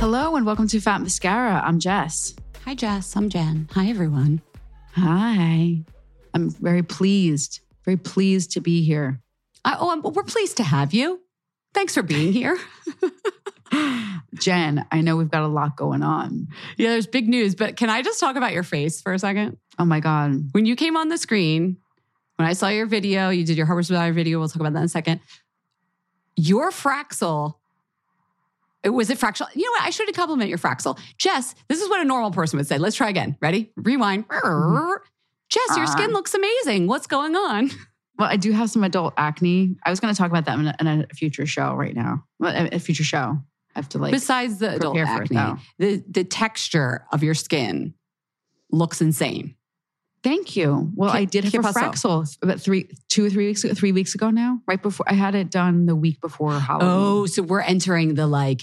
Hello and welcome to Fat Mascara. I'm Jess. Hi, Jess. I'm Jen. Hi, everyone. Hi. I'm very pleased, very pleased to be here. I, oh, I'm- we're pleased to have you. Thanks for being here. Jen, I know we've got a lot going on. yeah, there's big news, but can I just talk about your face for a second? Oh my God. When you came on the screen, when I saw your video, you did your Harvard Survivor video. We'll talk about that in a second. Your Fraxel, was it Fraxel? You know what? I should compliment your Fraxel. Jess, this is what a normal person would say. Let's try again. Ready? Rewind. Mm-hmm. Jess, your skin uh-huh. looks amazing. What's going on? Well, I do have some adult acne. I was going to talk about that in a, in a future show right now. Well, a, future show. I have to like. Besides the adult for it, acne, the the texture of your skin looks insane. Thank you. Well, ¿Qué- I did have a? Fraxel about three, two or three weeks ago, three weeks ago now, right before I had it done the week before Halloween. Oh, so we're entering the like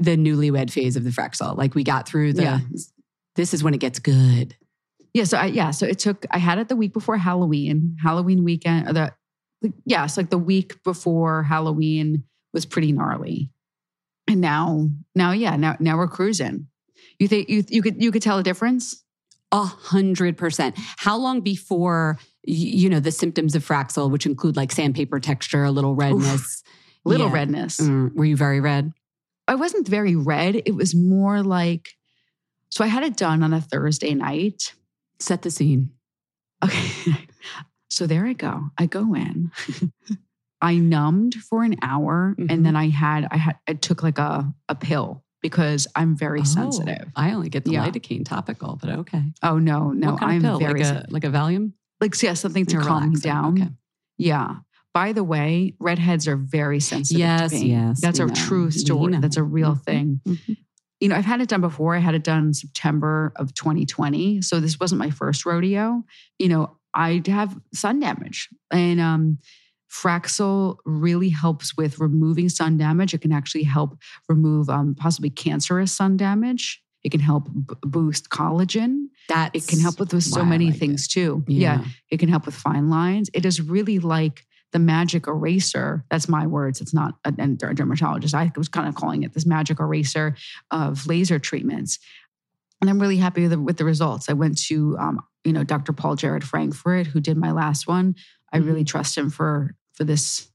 the newlywed phase of the Fraxel. Like we got through the. Yeah. This is when it gets good. Yeah, so I, yeah, so it took. I had it the week before Halloween, Halloween weekend. Or the, the yeah, it's like the week before Halloween was pretty gnarly, and now, now, yeah, now, now we're cruising. You think you you could you could tell a difference? A hundred percent. How long before you know the symptoms of Fraxel, which include like sandpaper texture, a little redness, Little Yeah. redness. Mm, were you very red? I wasn't very red. It was more like. So I had it done on a Thursday night. Set the scene. Okay. So there I go. I go in. I numbed for an hour Mhm. and then I had I had I took like a a pill because I'm very Oh, sensitive. I only get the Yeah. lidocaine topical, but okay. Oh no, no, I'm pill? very like a like a Valium. like yeah, something to calm relaxing, down. okay. Yeah. By the way, redheads are very sensitive. Yes, yes, That's a know. true story. know. That's a real Mhm, thing. mhm. You know, I've had it done before. I had it done in September of 2020. So this wasn't my first rodeo. You know, I have sun damage. And um Fraxel really helps with removing sun damage. It can actually help remove um, possibly cancerous sun damage. It can help b- boost collagen. That It can help with, with so many like it. things too. yeah. It can help with fine lines. It is really like the magic eraser. That's my words. It's not a, a dermatologist. I was kind of calling it this magic eraser of laser treatments. And I'm really happy with the, with the results. I went to, um, you know, Dr. Paul Jarrod Frankfurt, who did my last one. I really mm-hmm. trust him for for this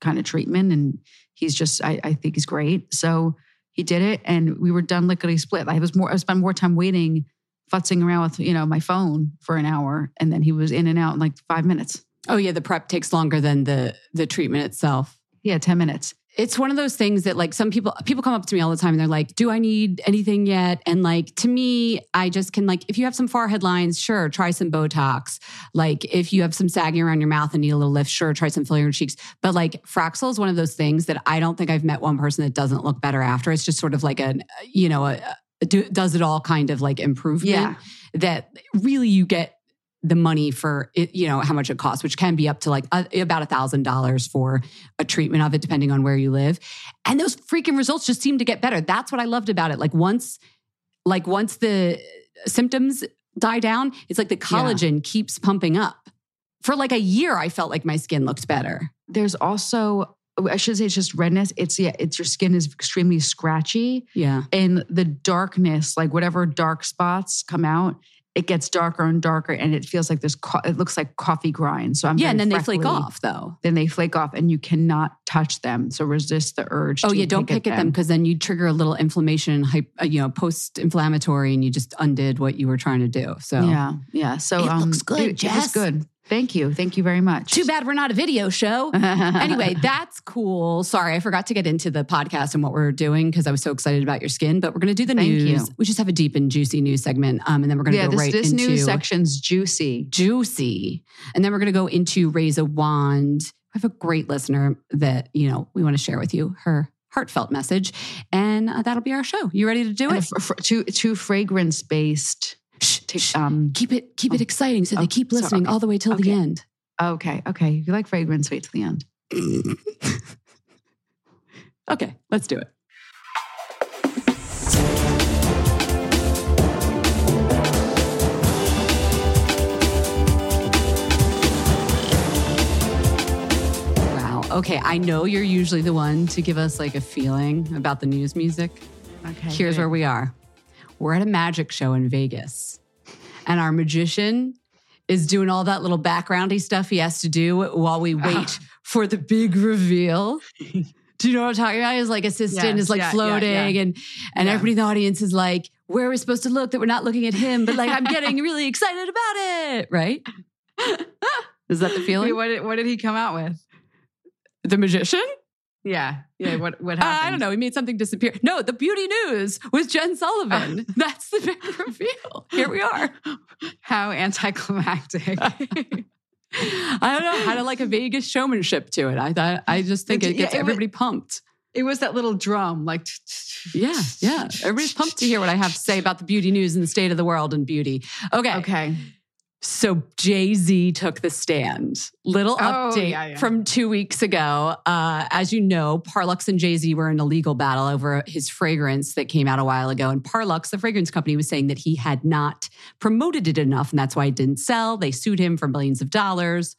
kind of treatment, and he's just, I, I think he's great. So he did it, and we were done lickety split. I was more, I spent more time waiting, futzing around with, you know, my phone for an hour, and then he was in and out in like five minutes. Oh yeah, the prep takes longer than the the treatment itself. Yeah, ten minutes. It's one of those things that like some people people come up to me all the time and they're like, "Do I need anything yet?" And like to me, I just can like if you have some forehead lines, sure, try some Botox. Like if you have some sagging around your mouth and need a little lift, sure, try some filling your cheeks. But like Fraxel is one of those things that I don't think I've met one person that doesn't look better after. It's just sort of like a you know a, a do, does it all kind of like improvement Yeah. that really you get the money for it, you know, how much it costs, which can be up to like a, about a thousand dollars for a treatment of it, depending on where you live. And those freaking results just seem to get better. That's what I loved about it. Like once, like once the symptoms die down, it's like the collagen keeps pumping up. For like a year, I felt like my skin looked better. There's also, I should say, it's just redness. It's yeah, it's your skin is extremely scratchy, Yeah. and the darkness, like whatever dark spots come out, it gets darker and darker, and it feels like there's, co- it looks like coffee grind. So I'm yeah. very And then they flake off though. Then they flake off, and you cannot touch them. So resist the urge. Oh to yeah, don't pick at them because then you trigger a little inflammation, hype, uh, you know, post-inflammatory, and you just undid what you were trying to do. So Yeah, yeah. So It um, looks good, It, it was good. Thank you. Thank you very much. Too bad we're not a video show. anyway, that's cool. Sorry, I forgot to get into the podcast and what we're doing because I was so excited about your skin. But we're going to do the Thank news. you. We just have a deep and juicy news segment, um, and then we're going to yeah, go this, right this into news section's juicy. juicy, and then we're going to go into raise a wand. I have a great listener that you know we want to share with you her heartfelt message, and uh, that'll be our show. You ready to do And it? a fr- fr- two two fragrance based. Shh, shh. Um, Keep it keep it Oh. exciting so Oh, they keep listening all the way till the end. okay, okay. If you like fragrance, wait till the end. Okay, let's do it. Wow. Okay, I know you're usually the one to give us like a feeling about the news music. Okay. Here's where we are. We're at a magic show in Vegas, and our magician is doing all that little backgroundy stuff he has to do while we uh-huh. wait for the big reveal. Do you know what I'm talking about? His like assistant Yes, is like yeah, yeah, floating, yeah. and and Yeah. everybody in the audience is like, "Where are we supposed to look that we're not looking at him?" But like, I'm getting really excited about it. Right? Is that the feeling? What did, what did he come out with? the magician? Yeah, yeah. What what Uh, happened? I don't know. We made something disappear. No, the beauty news was Jen Sullivan. That's the big reveal. Here we are. How anticlimactic. I don't know. Had a, like a Vegas showmanship to it. I thought. I just think it Yeah, gets it was- everybody pumped. it was that little drum, like Yeah, yeah. Everybody's pumped to hear what I have to say about the beauty news and the state of the world and beauty. Okay. Okay. So Jay Z took the stand. Little Oh, update yeah, yeah. from two weeks ago. Uh, as you know, Parlux and Jay Z were in a legal battle over his fragrance that came out a while ago. And Parlux, the fragrance company, was saying that he had not promoted it enough, and that's why it didn't sell. They sued him for millions of dollars.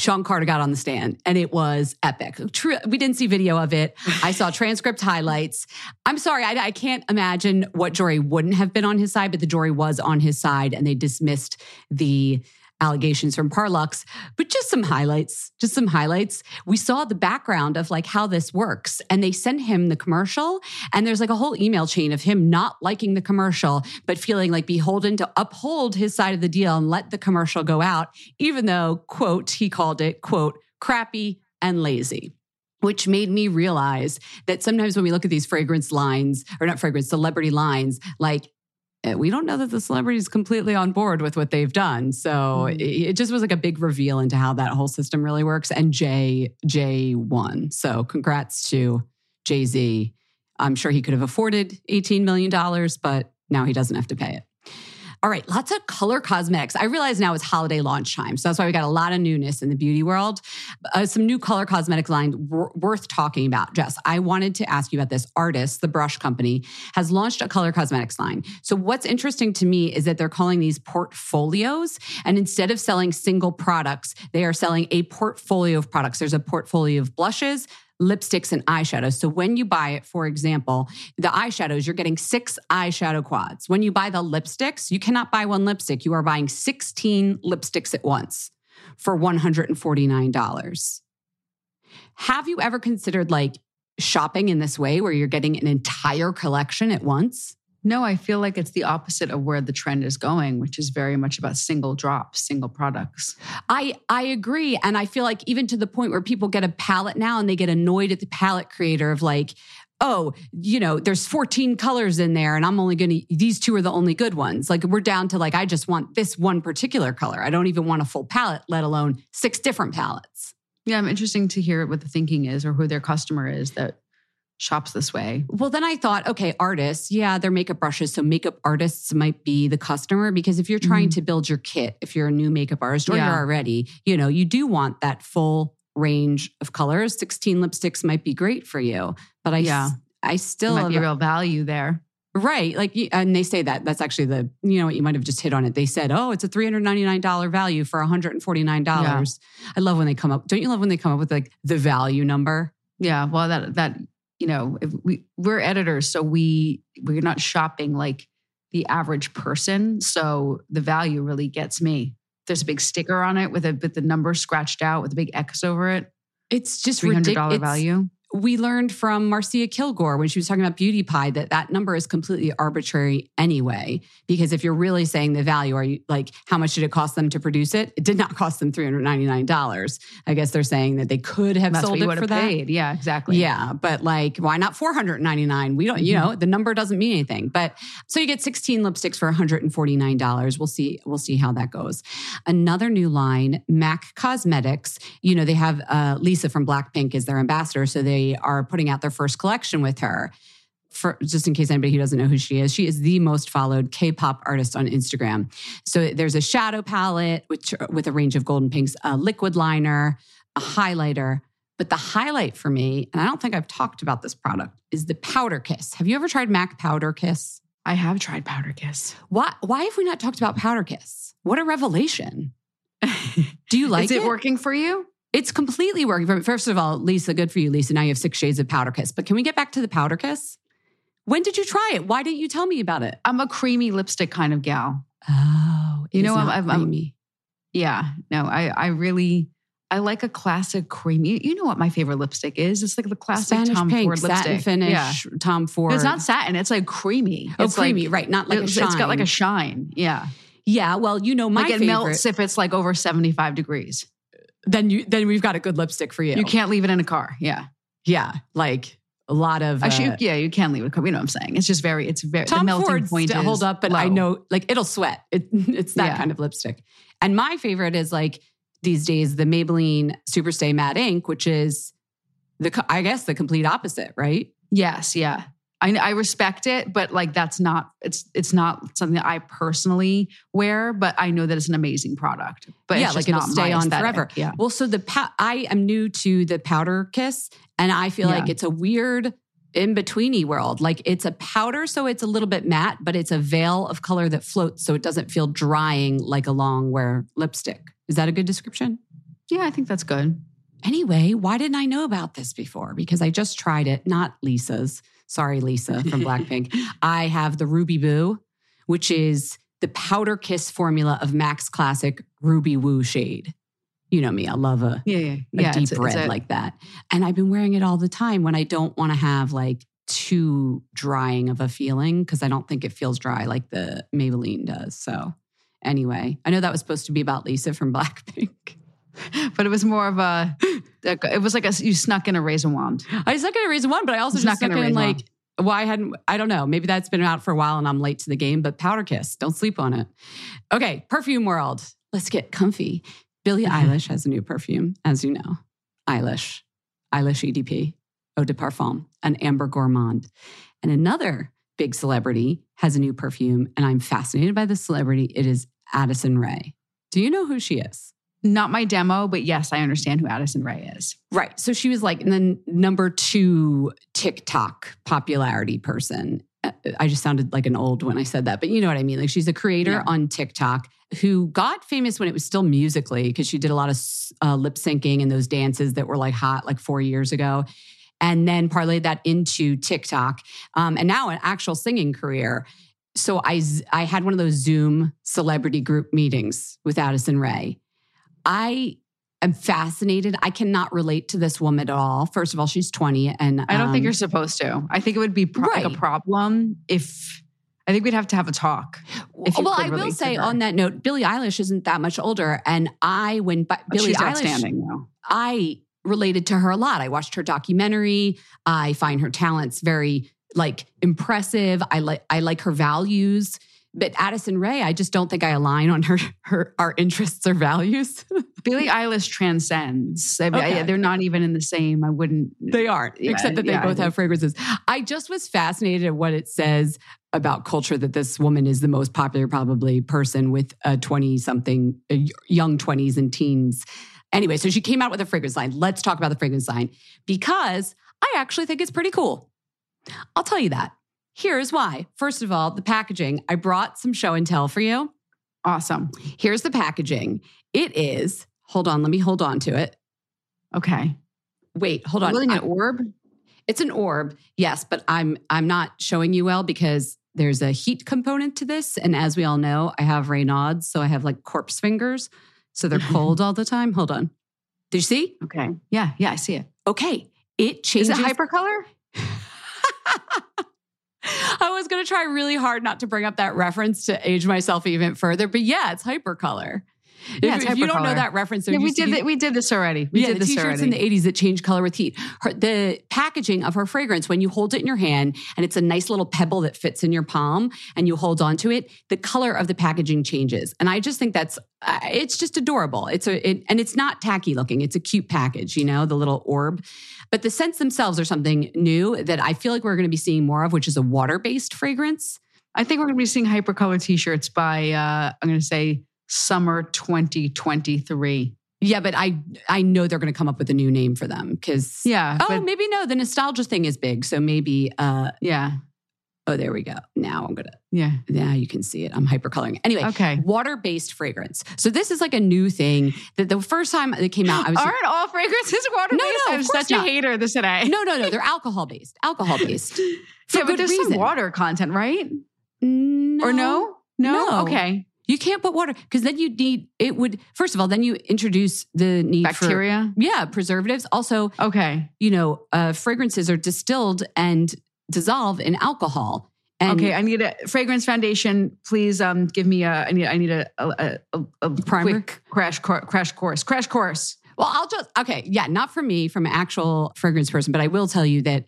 Shawn Carter got on the stand and it was epic. True, we didn't see video of it. I saw transcript highlights. I'm sorry, I, I can't imagine what jury wouldn't have been on his side, but the jury was on his side and they dismissed the allegations from Parlux. But just some highlights, just some highlights. We saw the background of like how this works and they sent him the commercial and there's like a whole email chain of him not liking the commercial, but feeling like beholden to uphold his side of the deal and let the commercial go out, even though, quote, he called it, quote, crappy, and lazy which made me realize that sometimes when we look at these fragrance lines or not fragrance celebrity lines like we don't know that the celebrity is completely on board with what they've done. So Mm. it, it just was like a big reveal into how that whole system really works. And jay jay won. So congrats to jay-z. I'm sure he could have afforded $18 million but now he doesn't have to pay it all right, lots of color cosmetics. I realize now it's holiday launch time. So that's why we got a lot of newness in the beauty world. Uh, some new color cosmetic lines wor- worth talking about. Jess, I wanted to ask you about this. Artis, the brush company, has launched a color cosmetics line. So what's interesting to me is that they're calling these portfolios. And instead of selling single products, they are selling a portfolio of products. There's a portfolio of blushes, lipsticks and eyeshadows. So when you buy it, for example, the eyeshadows, you're getting six eyeshadow quads. When you buy the lipsticks, you cannot buy one lipstick. You are buying 16 lipsticks at once for $149. Have you ever considered like shopping in this way where you're getting an entire collection at once? No, I feel like it's the opposite of where the trend is going, which is very much about single drops, single products. I I agree and I feel like even to the point where people get a palette now and they get annoyed at the palette creator of like oh, you know, there's 14 colors in there and I'm only going to these two are the only good ones. Like we're down to like I just want this one particular color. I don't even want a full palette, let alone six different palettes. Yeah, I'm interesting to hear what the thinking is or who their customer is that shops this way. Well, then I thought, okay, artists, yeah, they're makeup brushes. So makeup artists might be the customer because if you're trying Mhm. to build your kit, if you're a new makeup artist or Yeah. you're already, you know, you do want that full range of colors. 16 lipsticks might be great for you, but I, Yeah. I There still, might be real value there. right. Like, and they say that that's actually the, you know what, you might have just hit on it. They said, oh, it's a $399 value for $149. I love when they come up. Don't you love when they come up with like the value number? Yeah, well, that that you know, if we we're editors, so we we're not shopping like the average person. So the value really gets me. There's a big sticker on it with a with the number scratched out with a big X over it. It's just Three hundred dollar value. We learned from Marcia Kilgore when she was talking about Beauty Pie that that number is completely arbitrary anyway. Because if you're really saying the value, are you like, how much did it cost them to produce it? It did not cost them $399. I guess they're saying that they could have That's sold it for that. paid. Yeah, exactly. Yeah, but like, why not 499? We don't, you Mhm. know, the number doesn't mean anything. But so you get 16 lipsticks for $149. We'll see, we'll see how that goes. Another new line, MAC Cosmetics. You know, they have uh, Lisa from Blackpink as their ambassador. So they are putting out their first collection with her. For just in case anybody who doesn't know who she is, she is the most followed K-pop artist on Instagram. So there's a shadow palette which with a range of golden pinks, a liquid liner, a highlighter. But the highlight for me, and I don't think I've talked about this product, is the Powder Kiss. Have you ever tried MAC Powder Kiss? I have tried Powder Kiss. Why, why have we not talked about Powder Kiss? What a revelation. Do you like Is it, working for you? It's completely working. for me. First of all, Lisa, good for you, Lisa. Now you have six shades of Powder Kiss. But can we get back to the Powder Kiss? When did you try it? Why didn't you tell me about it? I'm a creamy lipstick kind of gal. Oh, You know, I'm- I'm- creamy. Yeah, no, I I really I like a classic creamy. You know what my favorite lipstick is? It's like the classic Spanish Tom pink, Ford satin lipstick. finish, Yeah. Tom Ford. It's not satin. It's like creamy. oh, it's like- creamy, right? Not like a it's- shine. it's got like a shine. Yeah, yeah. Well, you know, my like it favorite. melts if it's like over 75 degrees. Then you then we've got a good lipstick for you. You can't leave it in a car. Yeah, Yeah, like a lot of actually, uh, yeah, you can leave it. You know what I'm saying? It's just very. It's very. Tom the melting Ford's point is hold up, but I know like it'll sweat. It, it's that Yeah. kind of lipstick. And my favorite is like these days the Maybelline Superstay Matte Ink, which is the I guess the complete opposite, right? Yes, yeah. I, I respect it, but like that's not it's it's not something that I personally wear. But I know that it's an amazing product. But Yeah, it's like just it'll not stay on aesthetic. forever. Yeah, Well, so the I am new to the powder kiss, and I feel like it's a weird in betweeny world. Like it's a powder, so it's a little bit matte, but it's a veil of color that floats, so it doesn't feel drying like a long wear lipstick. Is that a good description? yeah. I think that's good. Anyway, why didn't I know about this before? Because I just tried it, not Lisa's. Sorry, Lisa from Blackpink. I have the Ruby Boo, which mm-hmm. is the powder kiss formula of MAC's Classic Ruby Woo shade. You know me, I love a, Yeah, yeah, a yeah. deep it's red it's a- like that. And I've been wearing it all the time when I don't want to have like too drying of a feeling because I don't think it feels dry like the Maybelline does. So, anyway, I know that was supposed to be about Lisa from Blackpink. but it was more of a It was like a you snuck in a raisin wand. I snuck in a raisin wand, but I also Snuck just in snuck a in like wand. well, I hadn't. I don't know. Maybe that's been out for a while, and I'm late to the game. But Powder Kiss, don't sleep on it. Okay, perfume world. Let's get comfy. Billie Eilish has a new perfume, as you know. Eilish, Eilish EDP, Eau de Parfum, an Amber Gourmand, and another big celebrity has a new perfume, and I'm fascinated by this celebrity. It is Addison Rae. Do you know who she is? Not my demo, but yes, I understand who Addison Rae is. Right. So she was like the number two TikTok popularity person. Uh, I just sounded like an old when I said that, but you know what I mean. Like she's a creator Yeah. on TikTok who got famous when it was still Musical.ly because she did a lot of uh, lip syncing and those dances that were like hot like four years ago. And then parlayed that into TikTok um, and now an actual singing career. So I I had one of those Zoom celebrity group meetings with Addison Rae. I am fascinated. I cannot relate to this woman at all. First of all, she's 20 and I don't think um, you're supposed to. I think it would be pro- like a problem if I think we'd have to have a talk. if you well, I will say on that note, Billie Eilish isn't that much older, and I when But Billie Eilish. I related to her a lot. I watched her documentary. I find her talents very like impressive. I like I like her values. But Addison Rae, I just don't think I align on her her our interests or values. Billie Eilish transcends. I mean, I- they're not even in the same. I wouldn't. They aren't, Yeah, except that they yeah, both have fragrances. I just was fascinated at what it says about culture that this woman is the most popular, probably person with a 20 something, young 20s and teens. Anyway, so she came out with a fragrance line. Let's talk about the fragrance line because I actually think it's pretty cool. I'll tell you that. Here's why. First of all, the packaging. I brought some show and tell for you. Awesome. Here's the packaging. It is, hold on, let me hold on to it. Okay. Wait, hold on. Really an orb? It's an orb, yes, but I'm I'm not showing you well because there's a heat component to this, and as we all know, I have Raynaud's, so I have like corpse fingers, so they're cold all the time. Hold on, did you see? Okay. Yeah. Yeah. I see it. Okay, It changes. Is it hypercolor? I was going to try really hard not to bring up that reference to age myself even further, but yeah, it's hypercolor. Yeah, if, if you don't know that reference, Yeah, we did. be- Th- we did this already. We yeah, did the this t-shirts already. in the 80s that change color with heat. Her, the packaging of her fragrance, when you hold it in your hand and it's a nice little pebble that fits in your palm and you hold onto it, the color of the packaging changes. And I just think that's, uh, it's just adorable. It's a, it, and it's not tacky looking. It's a cute package, you know, the little orb. But the scents themselves are something new that I feel like we're going to be seeing more of, which is a water-based fragrance. I think we're going to be seeing hypercolor T-shirts by. Uh, I'm going to say summer 2023. Yeah, but I I know they're going to come up with a new name for them because Yeah. Oh, but maybe no. The nostalgia thing is big, so maybe. uh yeah. Oh, there we go. Now I'm gonna. Yeah. Now you can see it. I'm hypercoloring. Anyway, Okay. water-based fragrance. So this is like a new thing that the first time it came out, I was Aren't all fragrances water No, based? no, of I'm such a hater this today. no, no, no. They're alcohol-based. Alcohol-based. Yeah, but there's reason. some water content, right? No. Or no? No. No. Okay. You can't put water because then you need it. Would first of all, then you introduce the need Bacteria. for yeah preservatives. Also, Okay. you know, uh, fragrances are distilled and dissolve in alcohol. And okay. I need a fragrance foundation. Please, um, give me a. I need. I need a a, a, a Primer? quick crash crash course. Crash course. Well, I'll just okay, yeah, not for me, from an actual fragrance person, but I will tell you that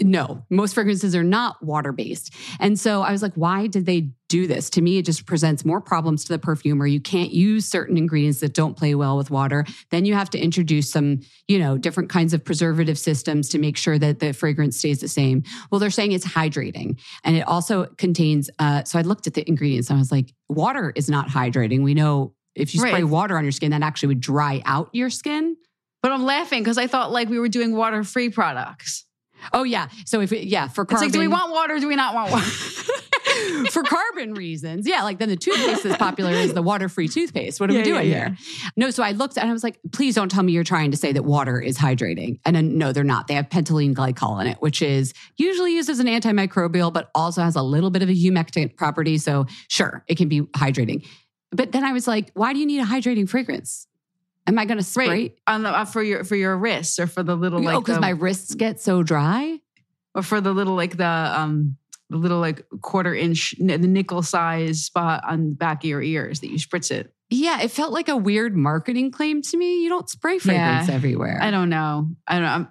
no, most fragrances are not water based. And so I was like, why did they do this? To me, it just presents more problems to the perfumer. You can't use certain ingredients that don't play well with water. Then you have to introduce some, you know, different kinds of preservative systems to make sure that the fragrance stays the same. Well, they're saying it's hydrating. And it also contains, uh, so I looked at the ingredients and I was like, water is not hydrating. We know if you spray Right. water on your skin, that actually would dry out your skin. But I'm laughing because I thought like we were doing water free products. Oh yeah. So if it, yeah, for It's carbon, like, do we want water? Or do we not want water? for carbon reasons, yeah. Like then the toothpaste that's popular is the water-free toothpaste. What are Yeah, we doing yeah, yeah. here? No. So I looked and I was like, please don't tell me you're trying to say that water is hydrating. And then no, they're not. They have pentylene glycol in it, which is usually used as an antimicrobial, but also has a little bit of a humectant property. So sure, it can be hydrating. But then I was like, why do you need a hydrating fragrance? Am I going to spray? Right. On the, uh, for your for your wrists or for the little like oh, because my wrists get so dry. or for the little like the um the little like quarter inch, the nickel size spot on the back of your ears that you spritz it. Yeah, it felt like a weird marketing claim to me. You don't spray fragrance Yeah. everywhere. I don't know. I don't know. I'm,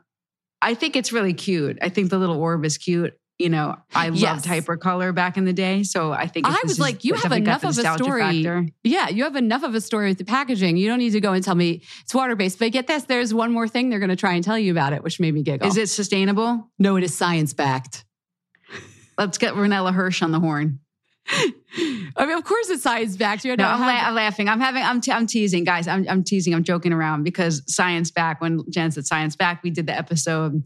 I think it's really cute. I think the little orb is cute. You know, I loved hypercolor back in the day, so I think I was like, you have enough of a story. factor. Yeah, you have enough of a story with the packaging. You don't need to go and tell me it's water based. But get this, there's one more thing they're going to try and tell you about it, which made me giggle. Is it sustainable? No, it is science backed. Let's get Ranella Hirsch on the horn. I mean, of course it's science backed. You No, I'm, la- I'm laughing. I'm having. I'm, t- I'm teasing, guys. I'm, I'm teasing. I'm joking around because science back. When Jen said science back, we did the episode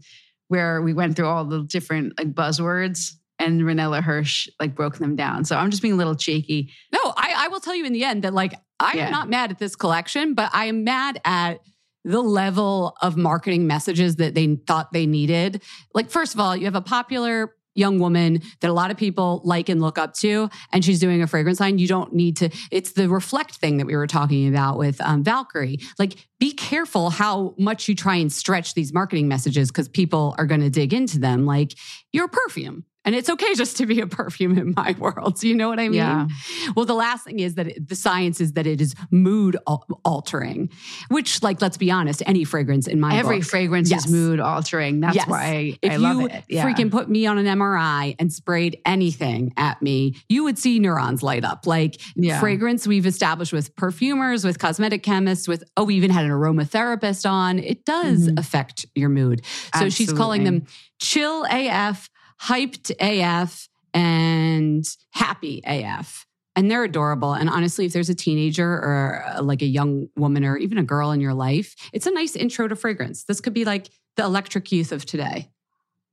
where we went through all the different like buzzwords, and Ranella Hirsch like broke them down. So I'm just being a little cheeky. No, I, I will tell you in the end that like I'm Yeah. not mad at this collection, but I am mad at the level of marketing messages that they thought they needed. Like, first of all, you have a popular young woman that a lot of people like and look up to, and she's doing a fragrance line. You don't need to, it's the reflect thing that we were talking about with um, Valkyrie. Like, be careful how much you try and stretch these marketing messages because people are going to dig into them. Like, you're perfume. And it's okay just to be a perfume in my world. Do you know what I mean? Yeah. Well, the last thing is that it, the science is that it is mood al- altering, which, like, let's be honest, any fragrance in my Every book- fragrance Yes. is mood altering. That's Yes. why I, If I you love it. Yeah. freaking put me on an MRI and sprayed anything at me, you would see neurons light up. Like Yeah. fragrance, we've established with perfumers, with cosmetic chemists, with oh, we even had an aromatherapist on. It does Mhm. affect your mood. So she's calling them chill AF, hyped AF, and happy AF. And they're adorable. And honestly, if there's a teenager or uh, like a young woman or even a girl in your life, it's a nice intro to fragrance. This could be like the electric youth of today.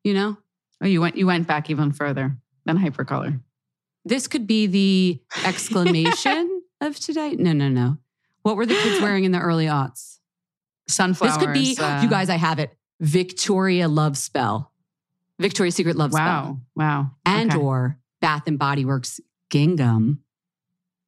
You know, Oh, you went. You went back even further than hypercolor. this could be the exclamation of today. No, no, no. What were the kids wearing in the early aughts? Sunflowers. This could be, uh, you guys, I have it. Victoria Love Spell. Victoria's Secret Love Spell. Wow. Wow. and Okay. or Bath and Body Works gingham.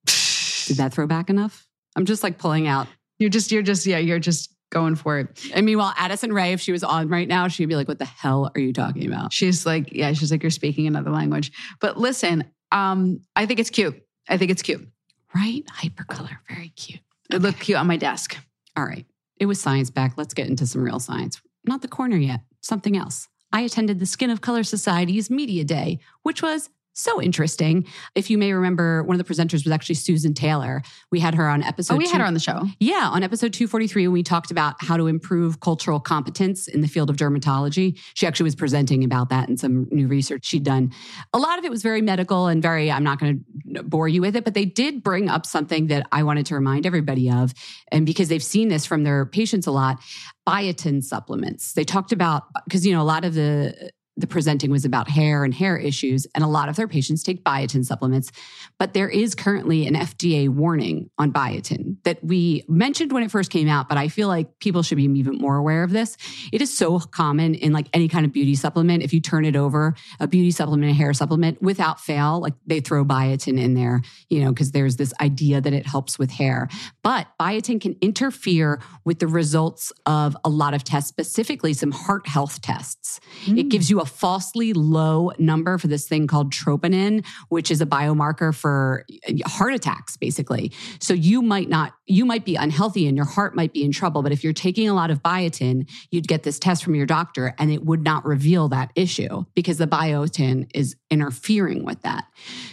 Did that throw back enough? I'm just like pulling out. You're just. You're just. Yeah. You're just going for it. And meanwhile, Addison Rae, if she was on right now, she'd be like, "What the hell are you talking about?" She's like, yeah, she's like, you're speaking another language. But listen, um, I think it's cute. I think it's cute. Right? Hypercolor, very cute. It looked cute on my desk. All right, it was science back. Let's get into some real science. Not the corner yet. Something else. I attended the Skin of Color Society's Media Day, which was so interesting. If you may remember, one of the presenters was actually Susan Taylor. We had her on episode. oh, we two- had her on the show. Yeah, on episode 243, when we talked about how to improve cultural competence in the field of dermatology, she actually was presenting about that and some new research she'd done. A lot of it was very medical and very, I'm not going to bore you with it, but they did bring up something that I wanted to remind everybody of. And because they've seen this from their patients a lot, biotin supplements. They talked about, because, you know, a lot of the, the presenting was about hair and hair issues, and a lot of their patients take biotin supplements. But there is currently an FDA warning on biotin that we mentioned when it first came out, but I feel like people should be even more aware of this. It is so common in like any kind of beauty supplement. If you turn it over, a beauty supplement, a hair supplement, without fail, like they throw biotin in there, you know, because there's this idea that it helps with hair. But biotin can interfere with the results of a lot of tests, specifically some heart health tests. It gives mm. you a falsely low number for this thing called troponin, which is a biomarker for uh, heart attacks, basically. So you might not, you might be unhealthy and your heart might be in trouble. But if you're taking a lot of biotin, you'd get this test from your doctor and it would not reveal that issue because the biotin is interfering with that.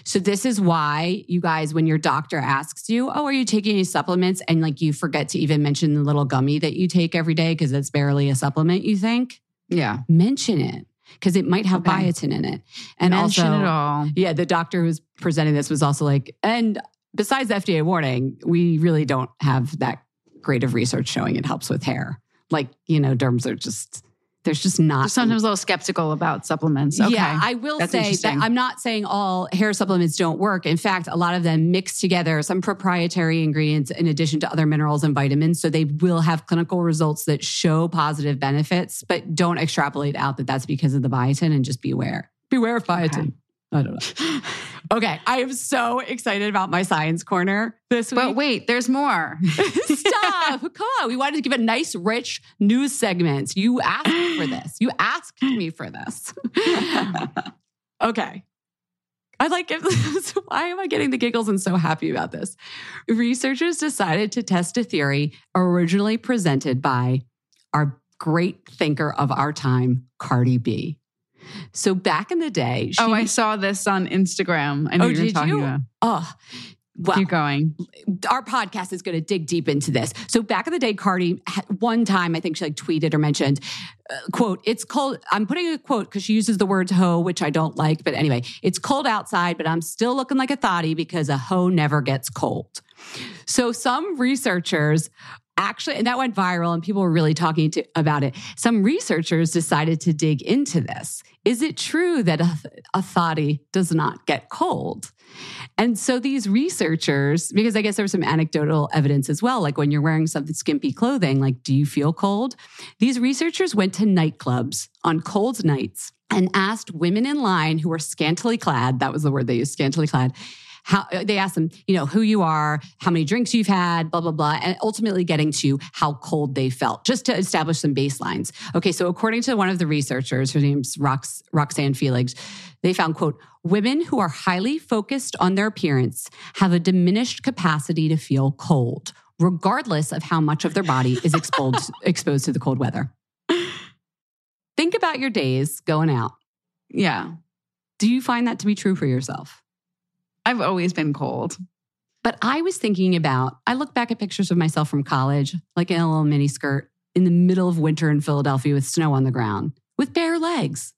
So this is why you guys, when your doctor asks you, Oh, are you taking any supplements? And like you forget to even mention the little gummy that you take every day because it's barely a supplement, you think? Yeah. mention it because it might have Okay. biotin in it. And Mention also, it all. yeah, the doctor who's presenting this was also like, and besides the FDA warning, we really don't have that great of research showing it helps with hair. Like, you know, derms are just, there's just not. Sometimes a little skeptical about supplements. Okay. Yeah, I will That's say that. I'm not saying all hair supplements don't work. In fact, a lot of them mix together some proprietary ingredients in addition to other minerals and vitamins. So they will have clinical results that show positive benefits, but don't extrapolate out that that's because of the biotin and just beware. Beware of biotin. I don't know. Okay, I am so excited about my science corner this week. but wait, there's more. Stop. Come on. We wanted to give a nice, rich news segment. You asked for this. You asked me for this. okay. I like it. Why am I getting the giggles and so happy about this? Researchers decided to test a theory originally presented by our great thinker of our time, Cardi B. So back in the day, she, oh, I saw this on Instagram. I know oh, you were talking you? about. Oh, well, keep going. Our podcast is going to dig deep into this. So back in the day, Cardi one time I think she like tweeted or mentioned, uh, "quote It's cold." I'm putting a quote because she uses the words "hoe," which I don't like. But anyway, it's cold outside, but I'm still looking like a thotty because a hoe never gets cold. So some researchers actually, and that went viral and people were really talking to, about it. Some researchers decided to dig into this. Is it true that a, a does not get cold? And so these researchers, because I guess there was some anecdotal evidence as well, like when you're wearing something skimpy clothing, like, do you feel cold? These researchers went to nightclubs on cold nights and asked women in line who were scantily clad, that was the word they used, scantily clad, how they ask them, you know, who you are, how many drinks you've had, blah, blah, blah, and ultimately getting to how cold they felt, just to establish some baselines. Okay, so according to one of the researchers, her name's Rox, Roxanne Felig, they found, quote, women who are highly focused on their appearance have a diminished capacity to feel cold, regardless of how much of their body is exposed, exposed to the cold weather. Think about your days going out. Yeah. Do you find that to be true for yourself? I've always been cold. But I was thinking about, I look back at pictures of myself from college, like in a little mini skirt in the middle of winter in Philadelphia with snow on the ground with bare legs.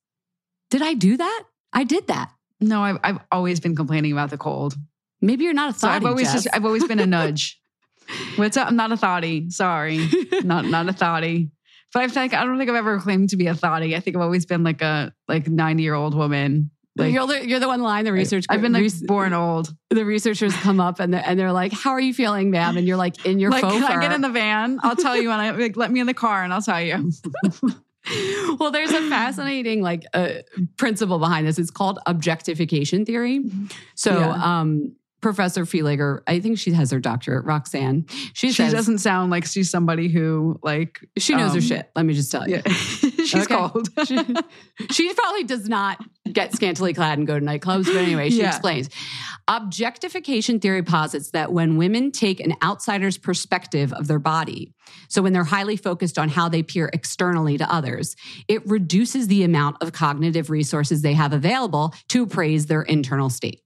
Did I do that? I did that. No, I've, I've always been complaining about the cold. Maybe you're not a thotty. So I've always just, I've always been a nudge. What's up? I'm not a thotty. Sorry, not not a thotty. But I think I don't think I've ever claimed to be a thotty. I think I've always been like a like 90 year old woman like, you're, the, you're the one line the research. I've been like born old. The researchers come up and they're, and they're like, "How are you feeling, ma'am?" And you're like, "In your like, faux can I get in the van? I'll tell you when I like, let me in the car and I'll tell you." well, there's a fascinating like uh, principle behind this. It's called objectification theory. So, yeah. um, Professor Feeliger, I think she has her doctorate, Roxanne. She, she doesn't sound like she's somebody who like she knows um, her shit. Let me just tell you. Yeah. she's cold. she, she, probably does not get scantily clad and go to nightclubs, but anyway, she yeah. explains. Objectification theory posits that when women take an outsider's perspective of their body, so when they're highly focused on how they appear externally to others, it reduces the amount of cognitive resources they have available to appraise their internal state.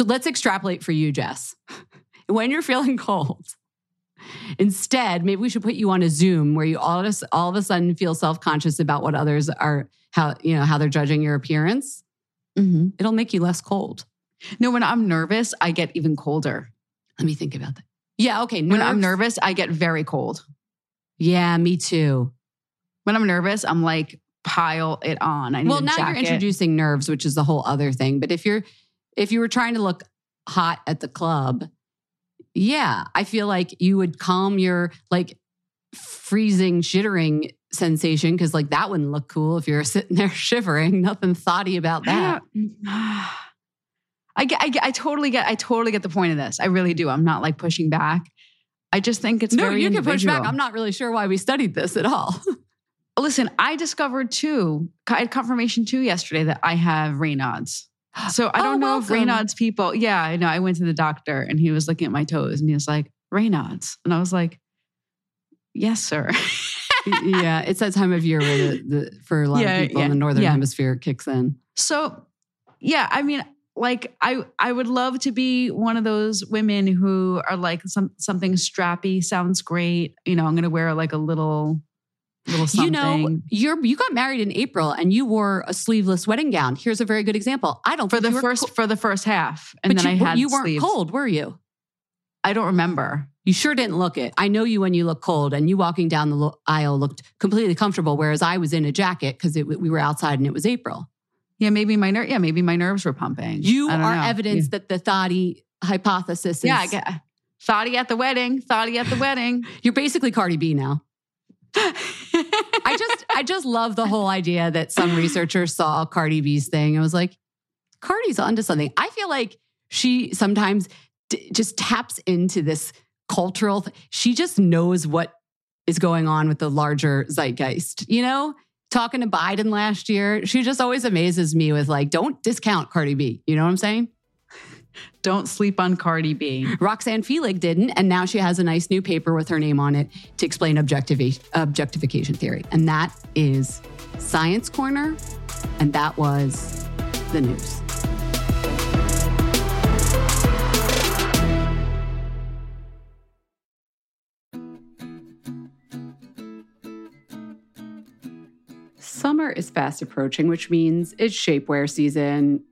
So let's extrapolate for you, Jess. when you're feeling cold, instead, maybe we should put you on a Zoom where you all of a, all of a sudden feel self conscious about what others are, how you know how they're judging your appearance. Mm-hmm. It'll make you less cold. No, when I'm nervous, I get even colder. Let me think about that. Yeah, okay. Nerves. When I'm nervous, I get very cold. Yeah, me too. When I'm nervous, I'm like pile it on. I well, now jacket. you're introducing nerves, which is the whole other thing. But if you're if you were trying to look hot at the club, yeah, I feel like you would calm your like freezing, shittering sensation because like that wouldn't look cool if you're sitting there shivering. Nothing thotty about that. Mm, I get, I get, I totally get, I totally get the point of this. I really do. I'm not like pushing back. I just think it's no. You can push back. I'm not really sure why we studied this at all. Listen, I discovered too. I had confirmation too yesterday that I have Raynaud's. So I oh, don't oh, know welcome. if Raynaud's people. Yeah, I know. I went to the doctor and he was looking at my toes and he was like, Raynaud's. And I was like, yes, sir. yeah, it's that time of year where the, the for a lot yeah, of people yeah, in the northern yeah. hemisphere kicks in. So, yeah, I mean, like I I would love to be one of those women who are like some something strappy sounds great. You know, I'm going to wear like a little. You know, you're you got married in April and you wore a sleeveless wedding gown. Here's a very good example. I don't for the first co- for the first half, and then you, I had you weren't sleeves. cold, were you? I don't remember. You sure didn't look it. I know you when you look cold, and you walking down the aisle looked completely comfortable, whereas I was in a jacket because we were outside and it was April. Yeah, maybe my ner- yeah, maybe my nerves were pumping. You are know. evidence yeah. that the thotty hypothesis is. Yeah, I get uh, thotty at the wedding. Thotty at the wedding. You're basically Cardi B now. I just I just love the whole idea that some researcher saw Cardi B's thing and was like, Cardi's onto something. I feel like she sometimes d- just taps into this cultural. Th- she just knows what is going on with the larger zeitgeist. You know, talking to Biden last year. She just always amazes me with like, don't discount Cardi B. You know what I'm saying? Don't sleep on Cardi B. Roxanne Felig didn't, and now she has a nice new paper with her name on it to explain objectiva- objectification theory. And that is Science Corner, and that was the news. Summer is fast approaching, which means it's shapewear season.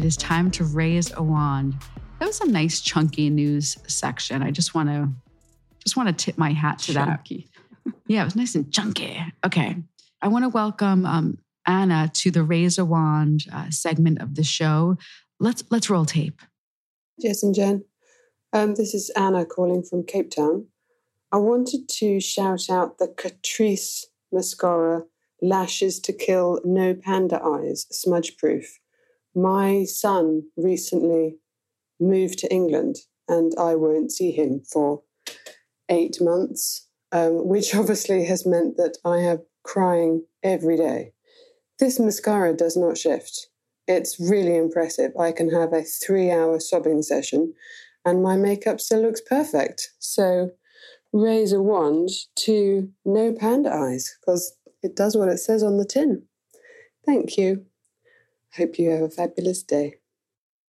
It is time to raise a wand. That was a nice chunky news section. I just want to just want to tip my hat to Chunky. that. Yeah, it was nice and chunky. Okay. I want to welcome um, Anna to the Raise a Wand uh, segment of the show. Let's let's roll tape. Jess and Jen. Um, this is Anna calling from Cape Town. I wanted to shout out the Catrice mascara Lashes to Kill No Panda Eyes smudge proof. My son recently moved to England and I won't see him for eight months, um, which obviously has meant that I have crying every day. This mascara does not shift. It's really impressive. I can have a three hour sobbing session and my makeup still looks perfect. So raise a wand to no panda eyes because it does what it says on the tin. Thank you. Hope you have a fabulous day.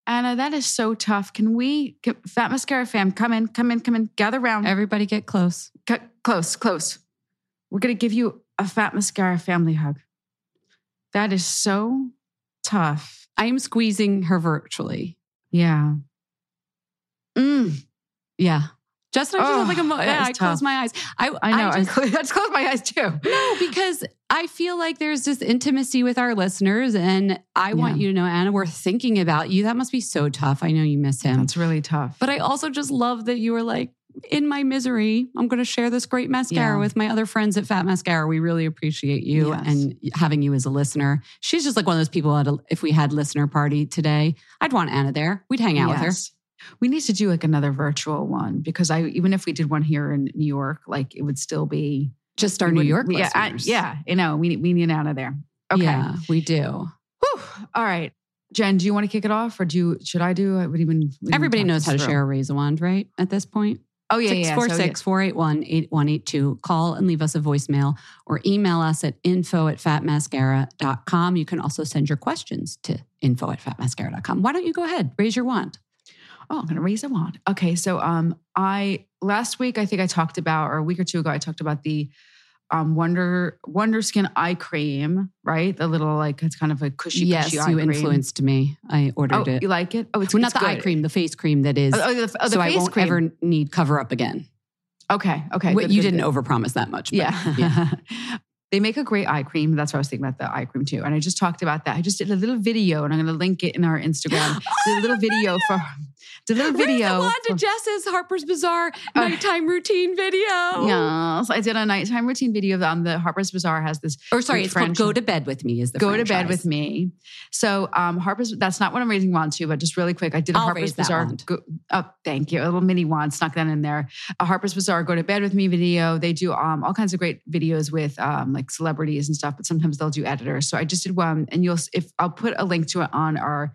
Anna, that is so tough. Can we, can, Fat Mascara fam, come in, come in, come in, gather around. Everybody get close. C- close, close. We're going to give you a Fat Mascara family hug. That is so tough. I am squeezing her virtually. Yeah. Mm. Yeah. Justin, I just have like a Oh, mo- yeah, I close tough. my eyes. I, I know. I, just- I just closed my eyes too. no, because I feel like there's this intimacy with our listeners, and I want Yeah. you to know, Anna, we're thinking about you. That must be so tough. I know you miss him, That's really tough. but I also just love that you were like, in my misery, I'm going to share this great mascara Yeah. with my other friends at Fat Mascara. We really appreciate you Yes. and having you as a listener. She's just like one of those people. At a, if we had listener party today, I'd want Anna there. We'd hang out with her. We need to do like another virtual one because I even if we did one here in New York, like it would still be Just our New York yeah, I- yeah, you know, we need we need Anna there. Okay. Yeah, we do. Whew. All right. Jen, do you want to kick it off or do you, should I do I would even, Everybody knows how to through. share a raise a wand, right? At this point. Oh, yeah, yeah. So, yeah. 646 481 8182. Call and leave us a voicemail or email us at info at fatmascara.com. You can also send your questions to info at fatmascara.com. Why don't you go ahead? Raise your wand. Oh, I'm gonna raise a wand. Okay, so um, I last week I think I talked about, or a week or two ago, I talked about the um Wonder Wonder Skin eye cream, right? The little like it's kind of a cushy, yes, cushy eye you cream. influenced me. I ordered Oh, it. you like it? Oh, it's well, it's not the eye cream, the face cream that is. Oh, oh, the, oh, the so I won't cream. ever need cover up again. Okay, okay. Wait, good, you good, didn't good. overpromise that much. but Yeah. yeah. they make a great eye cream. That's what I was thinking about the eye cream too. And I just talked about that. I just did a little video and I'm going to link it in our Instagram. did a little video for, did a little video. Raise the for- Jess's Harper's Bazaar nighttime routine video. Yes, I did a nighttime routine video on the Harper's Bazaar has this Or sorry, it's called French- Go to Bed with Me is the go to bed with me. So um Harper's that's not what I'm raising wand to, but just really quick, I did a I'll Harper's Bazaar. Go, oh, thank you. A little mini wand, snuck that in there. A Harper's Bazaar go to bed with me video. They do um all kinds of great videos with um like celebrities and stuff, but sometimes they'll do editors. So I just did one, and you'll if I'll put a link to it on our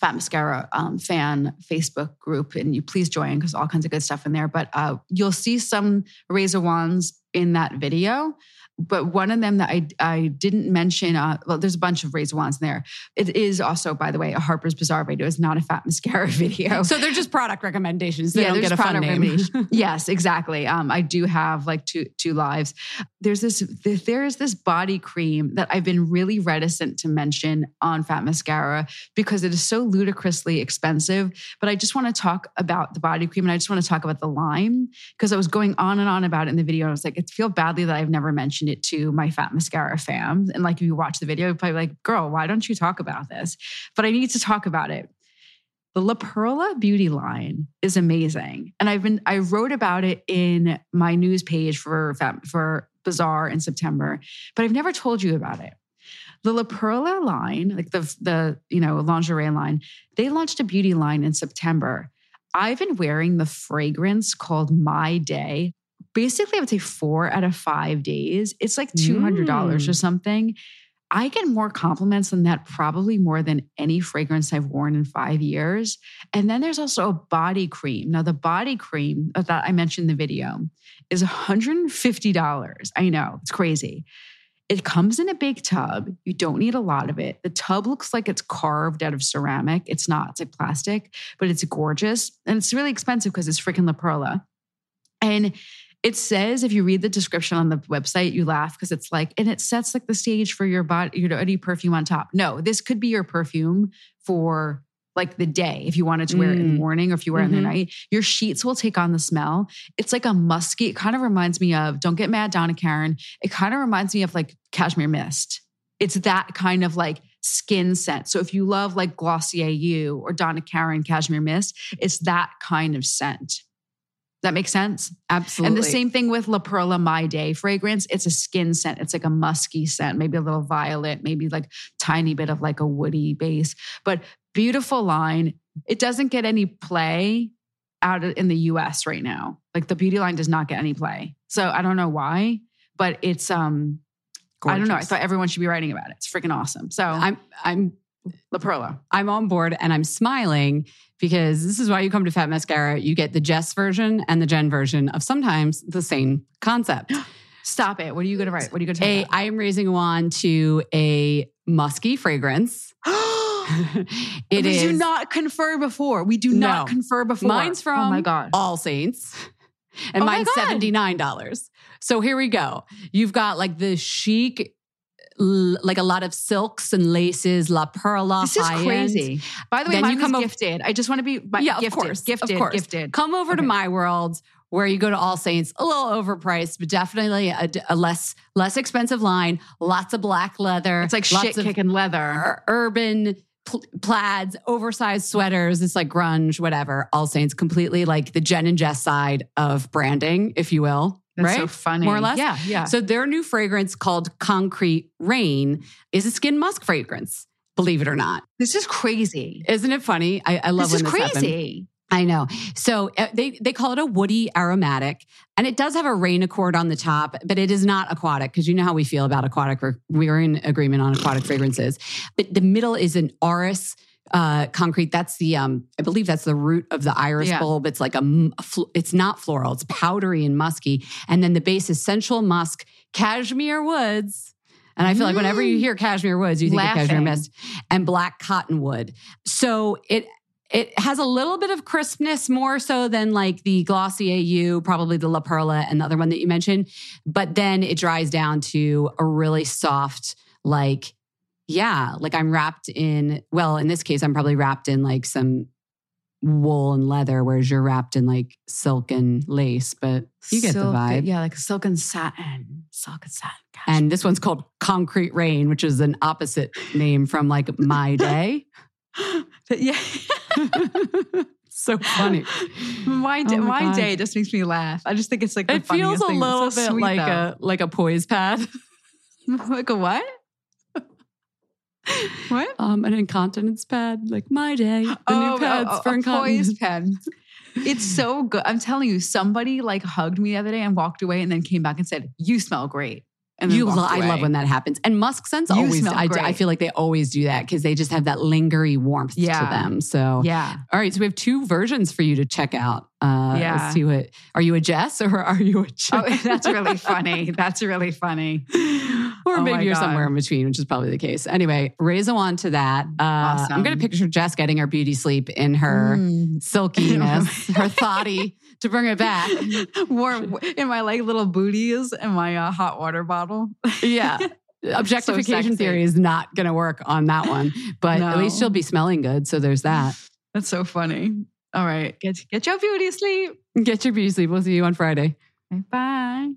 Fat Mascara um, fan Facebook group, and you please join because all kinds of good stuff in there. But uh, you'll see some razor wands in that video. But one of them that I I didn't mention, uh, well, there's a bunch of raised wands in there. It is also, by the way, a Harper's Bazaar video. It's not a Fat Mascara video. So they're just product recommendations. They Yeah, don't there's get a fun name. yes, exactly. Um, I do have like two two lives. There's this there is this body cream that I've been really reticent to mention on Fat Mascara because it is so ludicrously expensive. But I just want to talk about the body cream and I just want to talk about the lime because I was going on and on about it in the video. And I was like, I feel badly that I've never mentioned it to my Fat Mascara fam. And like, if you watch the video, you're probably like, girl, why don't you talk about this? But I need to talk about it. the La Perla beauty line is amazing. And I've been I wrote about it in my news page for for Bazaar in September, but I've never told you about it. The La Perla line, like the the you know lingerie line, they launched a beauty line in September. I've been wearing the fragrance called My Day. Basically, I would say four out of five days. It's like two hundred dollars mm. or something. I get more compliments than that, probably more than any fragrance I've worn in five years. And then there's also a body cream. Now, the body cream that I mentioned in the video is $150. I know, it's crazy. It comes in a big tub. You don't need a lot of it. The tub looks like it's carved out of ceramic. It's not, it's like plastic, but it's gorgeous. And it's really expensive because it's freaking La Perla. And it says if you read the description on the website, you laugh because it's like, and it sets like the stage for your body, you know, any perfume on top. No, this could be your perfume for like the day if you wanted to wear it in the mm. morning or if you wear mm-hmm. it in the mm-hmm. night. Your sheets will take on the smell. It's like a musky, it kind of reminds me of, don't get mad, Donna Karan It kind of reminds me of like cashmere mist. It's that kind of like skin scent. So if you love like Glossier You or Donna Karan cashmere mist, it's that kind of scent that make sense? Absolutely. And the same thing with La Perla My Day fragrance. It's a skin scent. It's like a musky scent, maybe a little violet, maybe like tiny bit of like a woody base. But beautiful line. It doesn't get any play out in the US right now. Like the beauty line does not get any play. So I don't know why, but it's um Gorgeous. I don't know. I thought everyone should be writing about it. It's freaking awesome. So I'm I'm La Perla. I'm on board and I'm smiling because this is why you come to Fat Mascara. You get the Jess version and the Jen version of sometimes the same concept. Stop it. What are you going to write? What are you going to say? I am raising one to a musky fragrance. it we is, do not confer before. We do no. not confer before. Mine's from oh my God. All Saints. And oh mine's $79. So here we go. You've got like the chic like a lot of silks and laces, La Perla. This is crazy. End. By the way, then mine you come gifted. I just want to be yeah, gifted, of course, gifted, of course. gifted. Come over okay. to my world where you go to All Saints, a little overpriced, but definitely a, a less less expensive line. Lots of black leather. It's like shit kicking leather. Urban plaids, oversized sweaters. It's like grunge, whatever. All Saints, completely like the Jen and Jess side of branding, if you will. That's right? so funny. More or less. Yeah, yeah. So their new fragrance called Concrete Rain is a skin musk fragrance. Believe it or not. This is crazy. Isn't it funny? I, I love this when is this crazy. Happened. I know. So uh, they they call it a woody aromatic, and it does have a rain accord on the top, but it is not aquatic because you know how we feel about aquatic. We're in agreement on aquatic fragrances, but the middle is an orris uh, concrete. That's the um, I believe that's the root of the iris yeah. bulb. It's like a, it's not floral. It's powdery and musky, and then the base is sensual musk, cashmere woods. And I feel mm. like whenever you mm. hear cashmere woods, you think Laughing. of cashmere mist and black cottonwood. So it it has a little bit of crispness more so than like the Glossier You, probably the La Perla and the other one that you mentioned. But then it dries down to a really soft, like yeah, like I'm wrapped in, well, in this case, I'm probably wrapped in like some wool and leather, whereas you're wrapped in like silk and lace, but you get silk, the vibe. Yeah, like silk and satin. Silk and satin. Gosh. And this one's called Concrete Rain, which is an opposite name from like My Day. yeah. so funny. My oh day, oh my, my day just makes me laugh. I just think it's like it feels a little so bit sweet, like though. a like a poise pad. like a what? What? Um, an incontinence pad, like my day. The oh, new pads oh, for incontinence. Poise pad. It's so good. I'm telling you, somebody like hugged me the other day and walked away and then came back and said, You smell great. And you, lo- I love when that happens. And musk scents you always, I, I, feel like they always do that because they just have that lingery warmth yeah. to them. So, yeah. All right. So we have two versions for you to check out. Uh, yeah. Let's see what, are you a Jess or are you a Jess? Oh, that's really funny. That's really funny. or oh maybe you're God. somewhere in between, which is probably the case. Anyway, raise on to that. Uh, awesome. I'm going to picture Jess getting her beauty sleep in her mm. silkiness, her thotty to bring it back. Warm in my like little booties and my uh, hot water bottle. Yeah. Objectification so theory is not going to work on that one, but no. at least she'll be smelling good. So there's that. That's so funny. All right. Get, get your beauty sleep. Get your beauty sleep. We'll see you on Friday. Bye.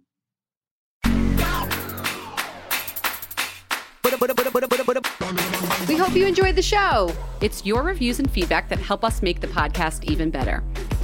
We hope you enjoyed the show. It's your reviews and feedback that help us make the podcast even better.